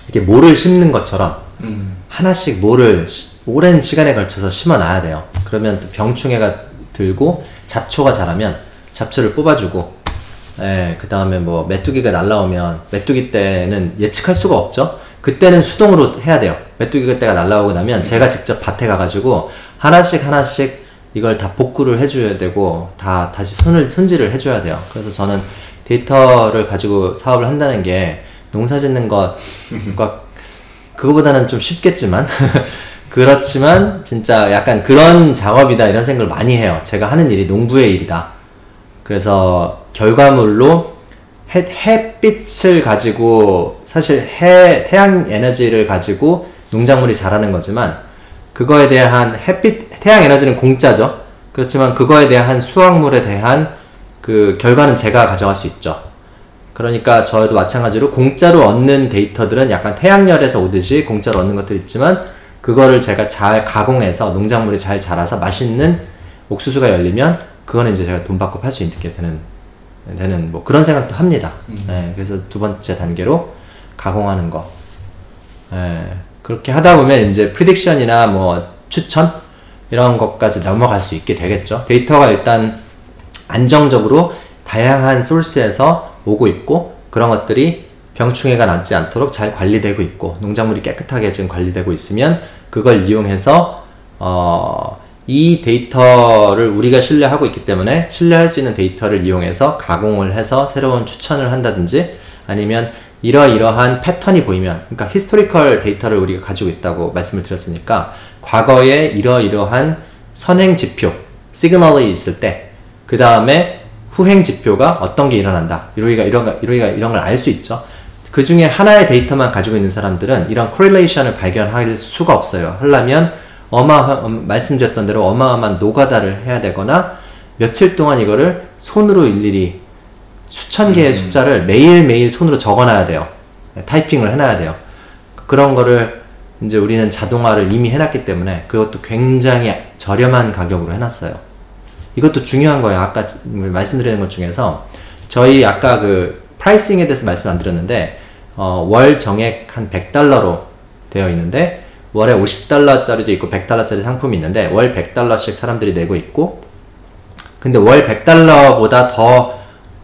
이렇게 모를 심는 것처럼 음. 하나씩 모를 시- 오랜 시간에 걸쳐서 심어 놔야 돼요. 그러면 또 병충해가 들고 잡초가 자라면 잡초를 뽑아주고, 예, 그 다음에 뭐 메뚜기가 날라오면 메뚜기 때는 예측할 수가 없죠. 그때는 수동으로 해야 돼요. 메뚜기 때가 날라오고 나면 제가 직접 밭에 가가지고 하나씩 하나씩 이걸 다 복구를 해줘야 되고 다 다시 손을 손질을 해줘야 돼요. 그래서 저는 데이터를 가지고 사업을 한다는 게 농사 짓는 것과 그거보다는 좀 쉽겠지만 그렇지만 진짜 약간 그런 작업이다 이런 생각을 많이 해요. 제가 하는 일이 농부의 일이다. 그래서 결과물로 해, 햇빛을 가지고 사실 해 태양 에너지를 가지고 농작물이 자라는 거지만 그거에 대한 햇빛 태양 에너지는 공짜죠. 그렇지만 그거에 대한 수확물에 대한 그 결과는 제가 가져갈 수 있죠. 그러니까 저도 마찬가지로 공짜로 얻는 데이터들은 약간 태양열에서 오듯이 공짜로 얻는 것들이 있지만 그거를 제가 잘 가공해서 농작물이 잘 자라서 맛있는 옥수수가 열리면 그거는 이제 제가 돈 받고 팔 수 있게 되는 되는 뭐 그런 생각도 합니다. 네, 그래서 두 번째 단계로 가공하는 거. 네, 그렇게 하다 보면 이제 prediction이나 뭐 추천 이런 것까지 넘어갈 수 있게 되겠죠. 데이터가 일단 안정적으로 다양한 소스에서 오고 있고 그런 것들이 병충해가 남지 않도록 잘 관리되고 있고 농작물이 깨끗하게 지금 관리되고 있으면 그걸 이용해서 어, 이 데이터를 우리가 신뢰하고 있기 때문에 신뢰할 수 있는 데이터를 이용해서 가공을 해서 새로운 추천을 한다든지 아니면 이러이러한 패턴이 보이면 그러니까 historical 데이터를 우리가 가지고 있다고 말씀을 드렸으니까 과거에 이러이러한 선행 지표 시그널이 있을 때 그 다음에 후행 지표가 어떤 게 일어난다. 이러기가 이런 거 이러기가 이런 걸 알 수 있죠. 그 중에 하나의 데이터만 가지고 있는 사람들은 이런 correlation을 발견할 수가 없어요. 하려면 어마어마 말씀드렸던 대로 어마어마한 노가다를 해야 되거나 며칠 동안 이거를 손으로 일일이 수천 개의 숫자를 매일매일 손으로 적어놔야 돼요. 네, 타이핑을 해놔야 돼요. 그런 거를 이제 우리는 자동화를 이미 해놨기 때문에 그것도 굉장히 저렴한 가격으로 해놨어요. 이것도 중요한 거예요. 아까 말씀드리는 것 중에서 저희 아까 그 프라이싱에 대해서 말씀 안 드렸는데 어, 월 정액 한 100달러로 되어 있는데 월에 50달러짜리도 있고 100달러짜리 상품이 있는데 월 100달러씩 사람들이 내고 있고 근데 월 100달러보다 더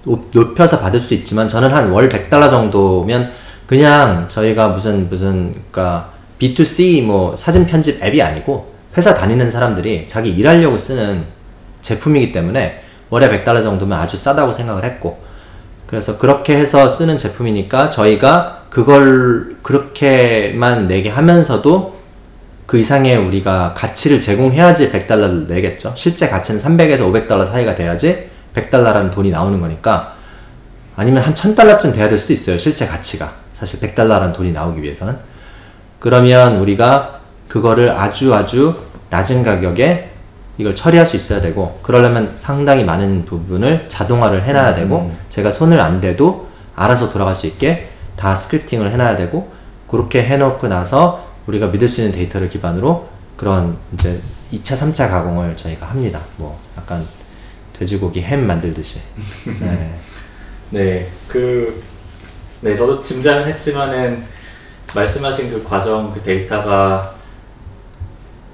높여서 받을 수 있지만 저는 한 월 100달러 정도면 그냥 저희가 무슨 무슨 그니까 B2C 뭐 사진 편집 앱이 아니고 회사 다니는 사람들이 자기 일하려고 쓰는 제품이기 때문에 월에 100달러 정도면 아주 싸다고 생각을 했고 그래서 그렇게 해서 쓰는 제품이니까 저희가 그걸 그렇게만 내게 하면서도 그 이상의 우리가 가치를 제공해야지 100달러를 내겠죠. 실제 가치는 300에서 500달러 사이가 돼야지 100달러라는 돈이 나오는 거니까 아니면 한 1000달러쯤 돼야 될 수도 있어요. 실제 가치가. 사실 100달러라는 돈이 나오기 위해서는. 그러면 우리가 그거를 아주 아주 낮은 가격에 이걸 처리할 수 있어야 되고 그러려면 상당히 많은 부분을 자동화를 해놔야 음. 되고 제가 손을 안 대도 알아서 돌아갈 수 있게 다 스크립팅을 해놔야 되고 그렇게 해놓고 나서 우리가 믿을 수 있는 데이터를 기반으로 그런 이제 2차, 3차 가공을 저희가 합니다. 뭐 약간 돼지고기 햄 만들듯이. 네. 네, 그, 네, 저도 짐작은 했지만은 말씀하신 그 과정, 그 데이터가,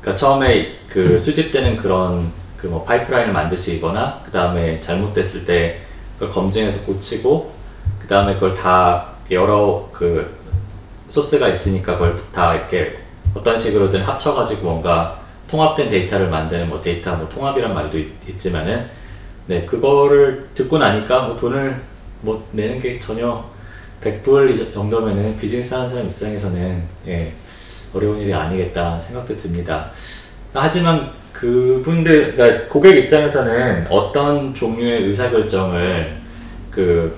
그니까 처음에 그 수집되는 그런 그 뭐 파이프라인을 만드시거나, 그 다음에 잘못됐을 때 그걸 검증해서 고치고, 그 다음에 그걸 다 여러 그 소스가 있으니까 그걸 다 이렇게 어떤 식으로든 합쳐가지고 뭔가 통합된 데이터를 만드는 뭐 데이터 뭐 통합이란 말도 있, 있지만은 네, 그거를 듣고 나니까 뭐 돈을 뭐 내는 게 전혀 100불 정도면은 비즈니스 하는 사람 입장에서는 예, 어려운 일이 아니겠다 생각도 듭니다. 하지만 그분들, 그러니까 고객 입장에서는 어떤 종류의 의사결정을 그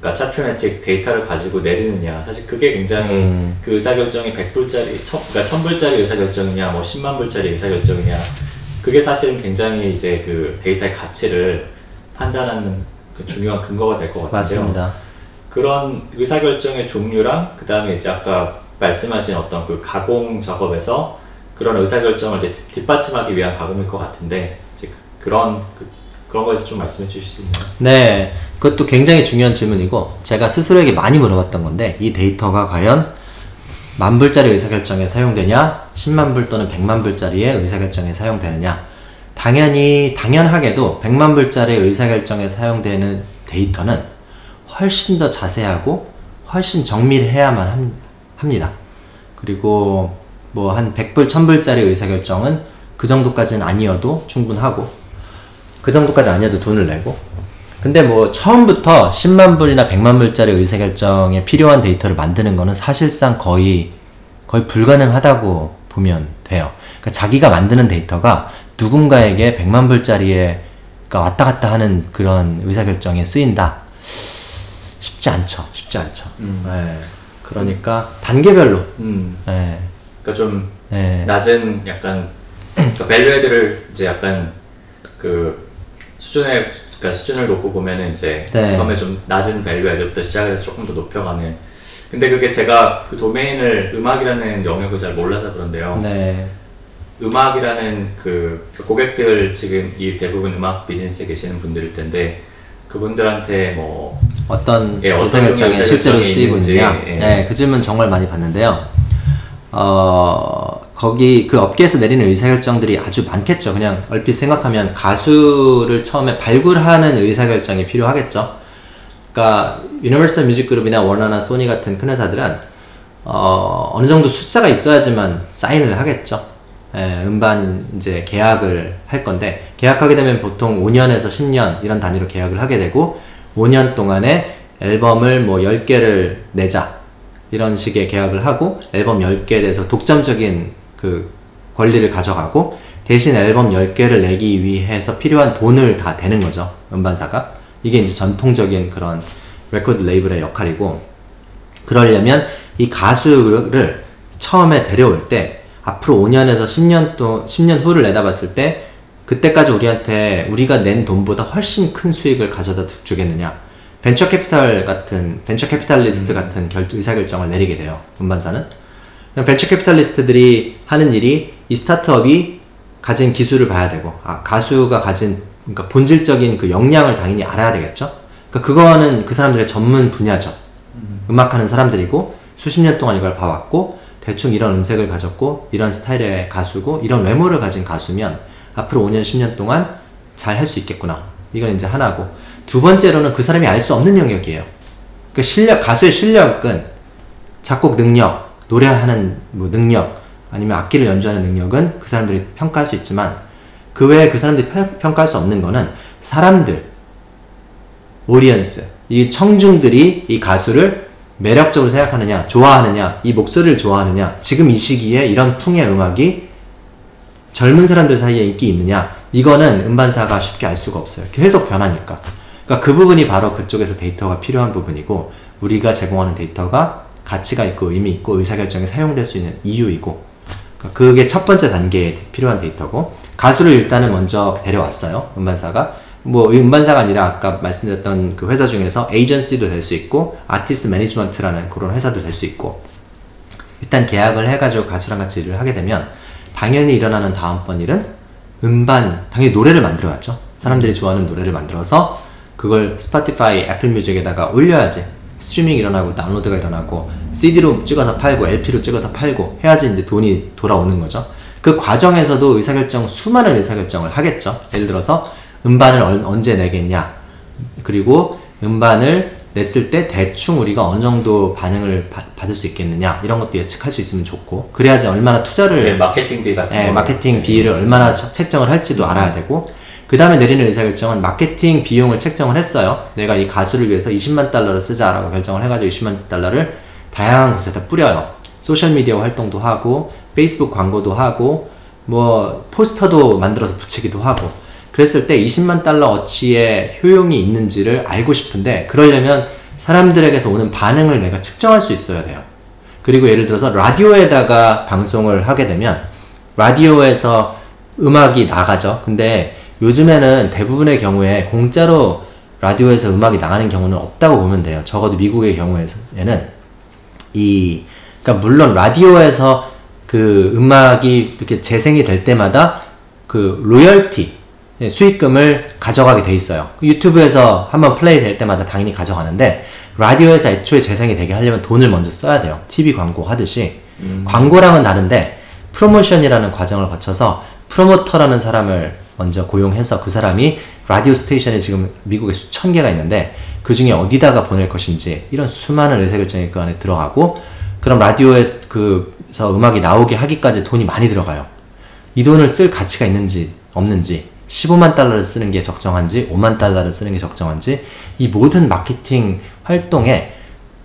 그러니까 차트메틱 데이터를 가지고 내리느냐 사실 그게 굉장히 음. 그 의사결정이 100불짜리 천, 그러니까 1000불짜리 의사결정이냐 뭐 10만 불짜리 의사결정이냐 그게 사실은 굉장히 이제 그 데이터의 가치를 판단하는 그 중요한 근거가 될 것 같은데요. 맞습니다. 그런 의사결정의 종류랑 그 다음에 이제 아까 말씀하신 어떤 그 가공 작업에서 그런 의사결정을 이제 뒷받침하기 위한 가공일 것 같은데 이제 그, 그런 그, 그런 거에 좀 말씀해 주실 수 있나요? 네, 그것도 굉장히 중요한 질문이고 제가 스스로에게 많이 물어봤던 건데 이 데이터가 과연 만 불짜리 의사결정에 사용되냐, 10만 불 또는 100만 불짜리의 의사결정에 사용되느냐. 당연히, 당연하게도 100만 불짜리 의사결정에 사용되는 데이터는 훨씬 더 자세하고 훨씬 정밀해야만 합니다. 그리고 뭐 한 100불, 1000불짜리 의사결정은 그 정도까지는 아니어도 충분하고 그 정도까지 아니어도 돈을 내고 근데 뭐 처음부터 10만 불이나 100만 불짜리 의사결정에 필요한 데이터를 만드는 거는 사실상 거의 거의 불가능하다고 보면 돼요. 그러니까 자기가 만드는 데이터가 누군가에게 100만 불짜리에 그러니까 왔다 갔다 하는 그런 의사결정에 쓰인다. 쉽지 않죠. 쉽지 않죠. 음. 네. 그러니까 단계별로. 음. 네. 그러니까 좀 네. 낮은 약간 그러니까 value add를 이제 약간 그 수준의 그러니까 수준을 놓고 보면은 이제 네. 처음에 좀 낮은 value 애들부터 시작해서 조금 더 높여가는 근데 그게 제가 그 도메인을 음악이라는 영역을 잘 몰라서 그런데요. 네. 음악이라는 그 고객들 지금 이 대부분 음악 비즈니스에 계시는 분들일 텐데 그분들한테 뭐 어떤 예, 어떤 의사결정에 실제로 쓰이고 있는지. 예. 네, 그 질문 정말 많이 받는데요. 어, 거기 그 업계에서 내리는 의사결정들이 아주 많겠죠. 그냥 얼핏 생각하면 가수를 처음에 발굴하는 의사결정이 필요하겠죠. 그러니까 유니버설 뮤직 그룹이나 워너나 소니 같은 큰 회사들은 어, 어느 정도 숫자가 있어야지만 사인을 하겠죠. 예, 음반 이제 계약을 할 건데 계약하게 되면 보통 5년에서 10년 이런 단위로 계약을 하게 되고 5년 동안에 앨범을 뭐 10개를 내자 이런 식의 계약을 하고 앨범 10개에 대해서 독점적인 그 권리를 가져가고 대신 앨범 10개를 내기 위해서 필요한 돈을 다 대는 거죠. 음반사가. 이게 이제 전통적인 그런 레코드 레이블의 역할이고 그러려면 이 가수를 처음에 데려올 때 앞으로 5년에서 10년 또 10년 후를 내다봤을 때 그때까지 우리한테 우리가 낸 돈보다 훨씬 큰 수익을 가져다 주겠느냐 벤처 캐피탈 같은 venture capitalist 같은 결, 의사결정을 내리게 돼요 음반사는. venture capitalist들이 하는 일이 이 스타트업이 가진 기술을 봐야 되고 아, 가수가 가진 그러니까 본질적인 그 역량을 당연히 알아야 되겠죠? 그러니까 그거는 그 사람들의 전문 분야죠. 음악하는 사람들이고 수십 년 동안 이걸 봐왔고 대충 이런 음색을 가졌고 이런 스타일의 가수고 이런 외모를 가진 가수면 앞으로 5년 10년 동안 잘 할 수 있겠구나. 이건 이제 하나고 두 번째로는 그 사람이 알 수 없는 영역이에요. 그 실력 가수의 실력은 작곡 능력 노래하는 뭐 능력 아니면 악기를 연주하는 능력은 그 사람들이 평가할 수 있지만 그 외에 그 사람들이 평- 평가할 수 없는 거는 사람들 audience 이 청중들이 이 가수를 매력적으로 생각하느냐 좋아하느냐 이 목소리를 좋아하느냐 지금 이 시기에 이런 풍의 음악이 젊은 사람들 사이에 인기 있느냐 이거는 음반사가 쉽게 알 수가 없어요. 계속 변하니까 그러니까 그 부분이 바로 그쪽에서 데이터가 필요한 부분이고 우리가 제공하는 데이터가 가치가 있고 의미 있고 의사결정에 사용될 수 있는 이유이고 그러니까 그게 첫 번째 단계에 필요한 데이터고 가수를 일단은 먼저 데려왔어요 음반사가. 뭐 음반사가 아니라 아까 말씀드렸던 그 회사 중에서 에이전시도 될 수 있고 아티스트 매니지먼트라는 그런 회사도 될 수 있고 일단 계약을 해가지고 가수랑 같이 일을 하게 되면 당연히 일어나는 다음번 일은 음반 당연히 노래를 만들어야죠. 사람들이 좋아하는 노래를 만들어서 그걸 스포티파이 애플 뮤직에다가 올려야지 스트리밍 일어나고 다운로드가 일어나고 CD로 찍어서 팔고 LP로 찍어서 팔고 해야지 이제 돈이 돌아오는 거죠. 그 과정에서도 의사결정 수많은 의사결정을 하겠죠. 예를 들어서 음반을 얼- 언제 내겠냐. 그리고 음반을 냈을 때 대충 우리가 어느 정도 반응을 바- 받을 수 있겠느냐. 이런 것도 예측할 수 있으면 좋고. 그래야지 얼마나 투자를 네, 마케팅비 같은 예, 거. 마케팅 비를 얼마나 척- 책정을 할지도 알아야 되고 그 다음에 내리는 의사결정은 마케팅 비용을 책정을 했어요. 내가 이 가수를 위해서 20만 달러를 쓰자라고 결정을 해가지고 20만 달러를 다양한 곳에다 뿌려요. 소셜미디어 활동도 하고 페이스북 광고도 하고 뭐 포스터도 만들어서 붙이기도 하고. 그랬을 때 20만 달러 어치의 효용이 있는지를 알고 싶은데 그러려면 사람들에게서 오는 반응을 내가 측정할 수 있어야 돼요. 그리고 예를 들어서 라디오에다가 방송을 하게 되면 라디오에서 음악이 나가죠. 근데 요즘에는 대부분의 경우에 공짜로 라디오에서 음악이 나가는 경우는 없다고 보면 돼요. 적어도 미국의 경우에는 이 그러니까 물론 라디오에서 그 음악이 이렇게 재생이 될 때마다 그 로열티 예, 수익금을 가져가게 돼 있어요. 그 유튜브에서 한번 플레이 될 때마다 당연히 가져가는데 라디오에서 애초에 재생이 되게 하려면 돈을 먼저 써야 돼요. TV 광고 하듯이 광고랑은 다른데 프로모션이라는 과정을 거쳐서 프로모터라는 사람을 먼저 고용해서 그 사람이 라디오 station이 지금 미국에 수천 개가 있는데 그 중에 어디다가 보낼 것인지 이런 수많은 의사결정이 그 안에 들어가고 그럼 라디오에 그서 음악이 나오게 하기까지 돈이 많이 들어가요. 이 돈을 쓸 가치가 있는지 없는지 15만 달러를 쓰는 게 적정한지 5만 달러를 쓰는 게 적정한지 이 모든 마케팅 활동에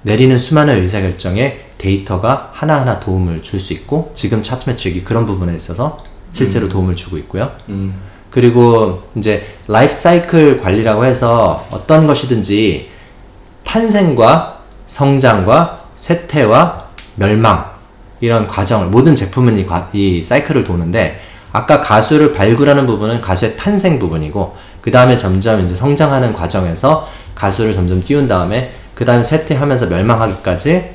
내리는 수많은 의사결정에 데이터가 하나하나 도움을 줄 수 있고 지금 차트메트릭이 그런 부분에 있어서 실제로 도움을 주고 있고요. 음. 그리고 이제 라이프 사이클 관리라고 해서 어떤 것이든지 탄생과 성장과 쇠퇴와 멸망 이런 과정을 모든 제품은 이, 과- 이 사이클을 도는데 아까 가수를 발굴하는 부분은 가수의 탄생 부분이고 그 다음에 점점 이제 성장하는 과정에서 가수를 점점 띄운 다음에 그 다음에 쇠퇴하면서 멸망하기까지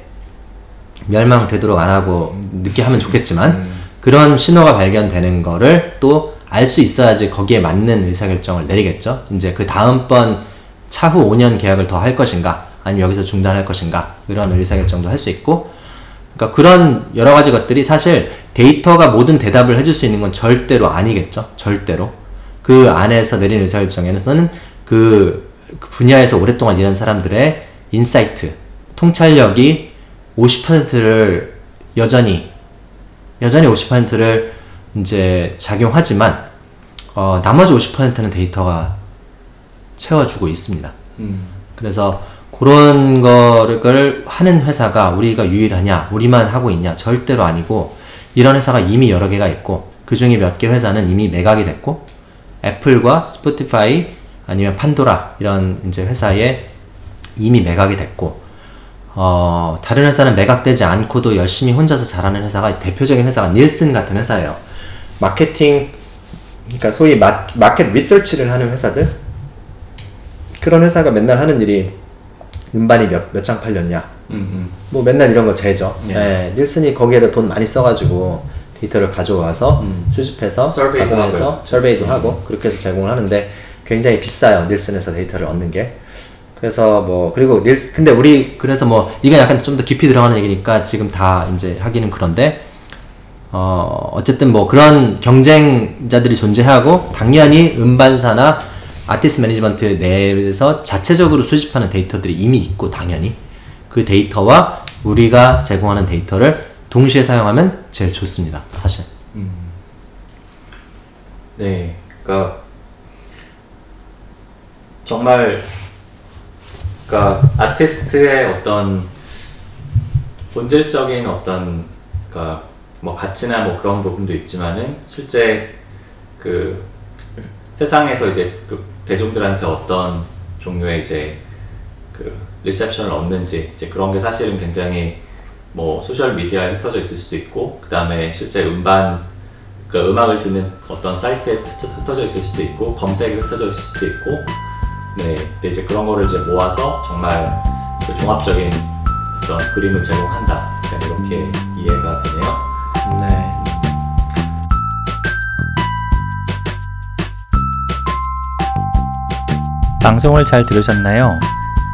멸망되도록 안 하고 늦게 하면 좋겠지만 음. 그런 신호가 발견되는 거를 또 알 수 있어야지 거기에 맞는 의사결정을 내리겠죠. 이제 그 다음번 차후 5년 계약을 더 할 것인가 아니면 여기서 중단할 것인가 이런 의사결정도 할 수 있고 그러니까 그런 여러 가지 것들이 사실 데이터가 모든 대답을 해줄 수 있는 건 절대로 아니겠죠. 절대로. 그 안에서 내린 의사결정에는 그 분야에서 오랫동안 일한 사람들의 insight, 통찰력이 50%를 여전히 여전히 50%를 이제 작용하지만 어, 나머지 50%는 데이터가 채워주고 있습니다. 음. 그래서 그런 거를 하는 회사가 우리가 유일하냐, 우리만 하고 있냐, 절대로 아니고, 이런 회사가 이미 여러 개가 있고, 그 중에 몇 개 회사는 이미 매각이 됐고, 애플과 스포티파이, 아니면 판도라, 이런 이제 회사에 이미 매각이 됐고, 어, 다른 회사는 매각되지 않고도 열심히 혼자서 잘하는 회사가, 대표적인 회사가 닐슨 같은 회사예요. 마케팅, 그러니까 소위 마, 마켓 리서치를 하는 회사들, 그런 회사가 맨날 하는 일이 음반이 몇 몇 장 팔렸냐 음. 뭐 맨날 이런 거 재죠 예. 예, 닐슨이 거기에다 돈 많이 써가지고 데이터를 가져와서 음. 수집해서 서베이도 가동해서 하고요. 서베이도 하고 그렇게 해서 제공을 하는데 굉장히 비싸요 닐슨에서 데이터를 얻는 게 그래서 뭐 그리고 닐슨 근데 우리 그래서 뭐 이건 약간 좀 더 깊이 들어가는 얘기니까 지금 다 이제 하기는 그런데 어 어쨌든 뭐 그런 경쟁자들이 존재하고 당연히 음반사나 아티스트 매니지먼트 내에서 자체적으로 수집하는 데이터들이 이미 있고 당연히 그 데이터와 우리가 제공하는 데이터를 동시에 사용하면 제일 좋습니다. 사실. 네, 그러니까 정말 그러니까 아티스트의 어떤 본질적인 어떤 그러니까 뭐 가치나 뭐 그런 부분도 있지만은 실제 그 세상에서 이제 그 대중들한테 어떤 종류의 이제 그 reception을 얻는지 이제 그런 게 사실은 굉장히 뭐 소셜 미디어에 흩어져 있을 수도 있고 그 다음에 실제 음반 그 음악을 듣는 어떤 사이트에 흩어- 흩어져 있을 수도 있고 검색에 흩어져 있을 수도 있고 네 근데 이제 그런 거를 이제 모아서 정말 그 종합적인 어떤 그림을 제공한다 약간 이렇게 이해가 되네요. 네. 방송을 잘 들으셨나요?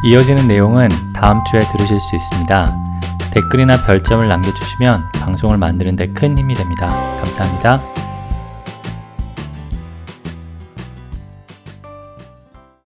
이어지는 내용은 다음 주에 들으실 수 있습니다. 댓글이나 별점을 남겨주시면 방송을 만드는 데 큰 힘이 됩니다. 감사합니다.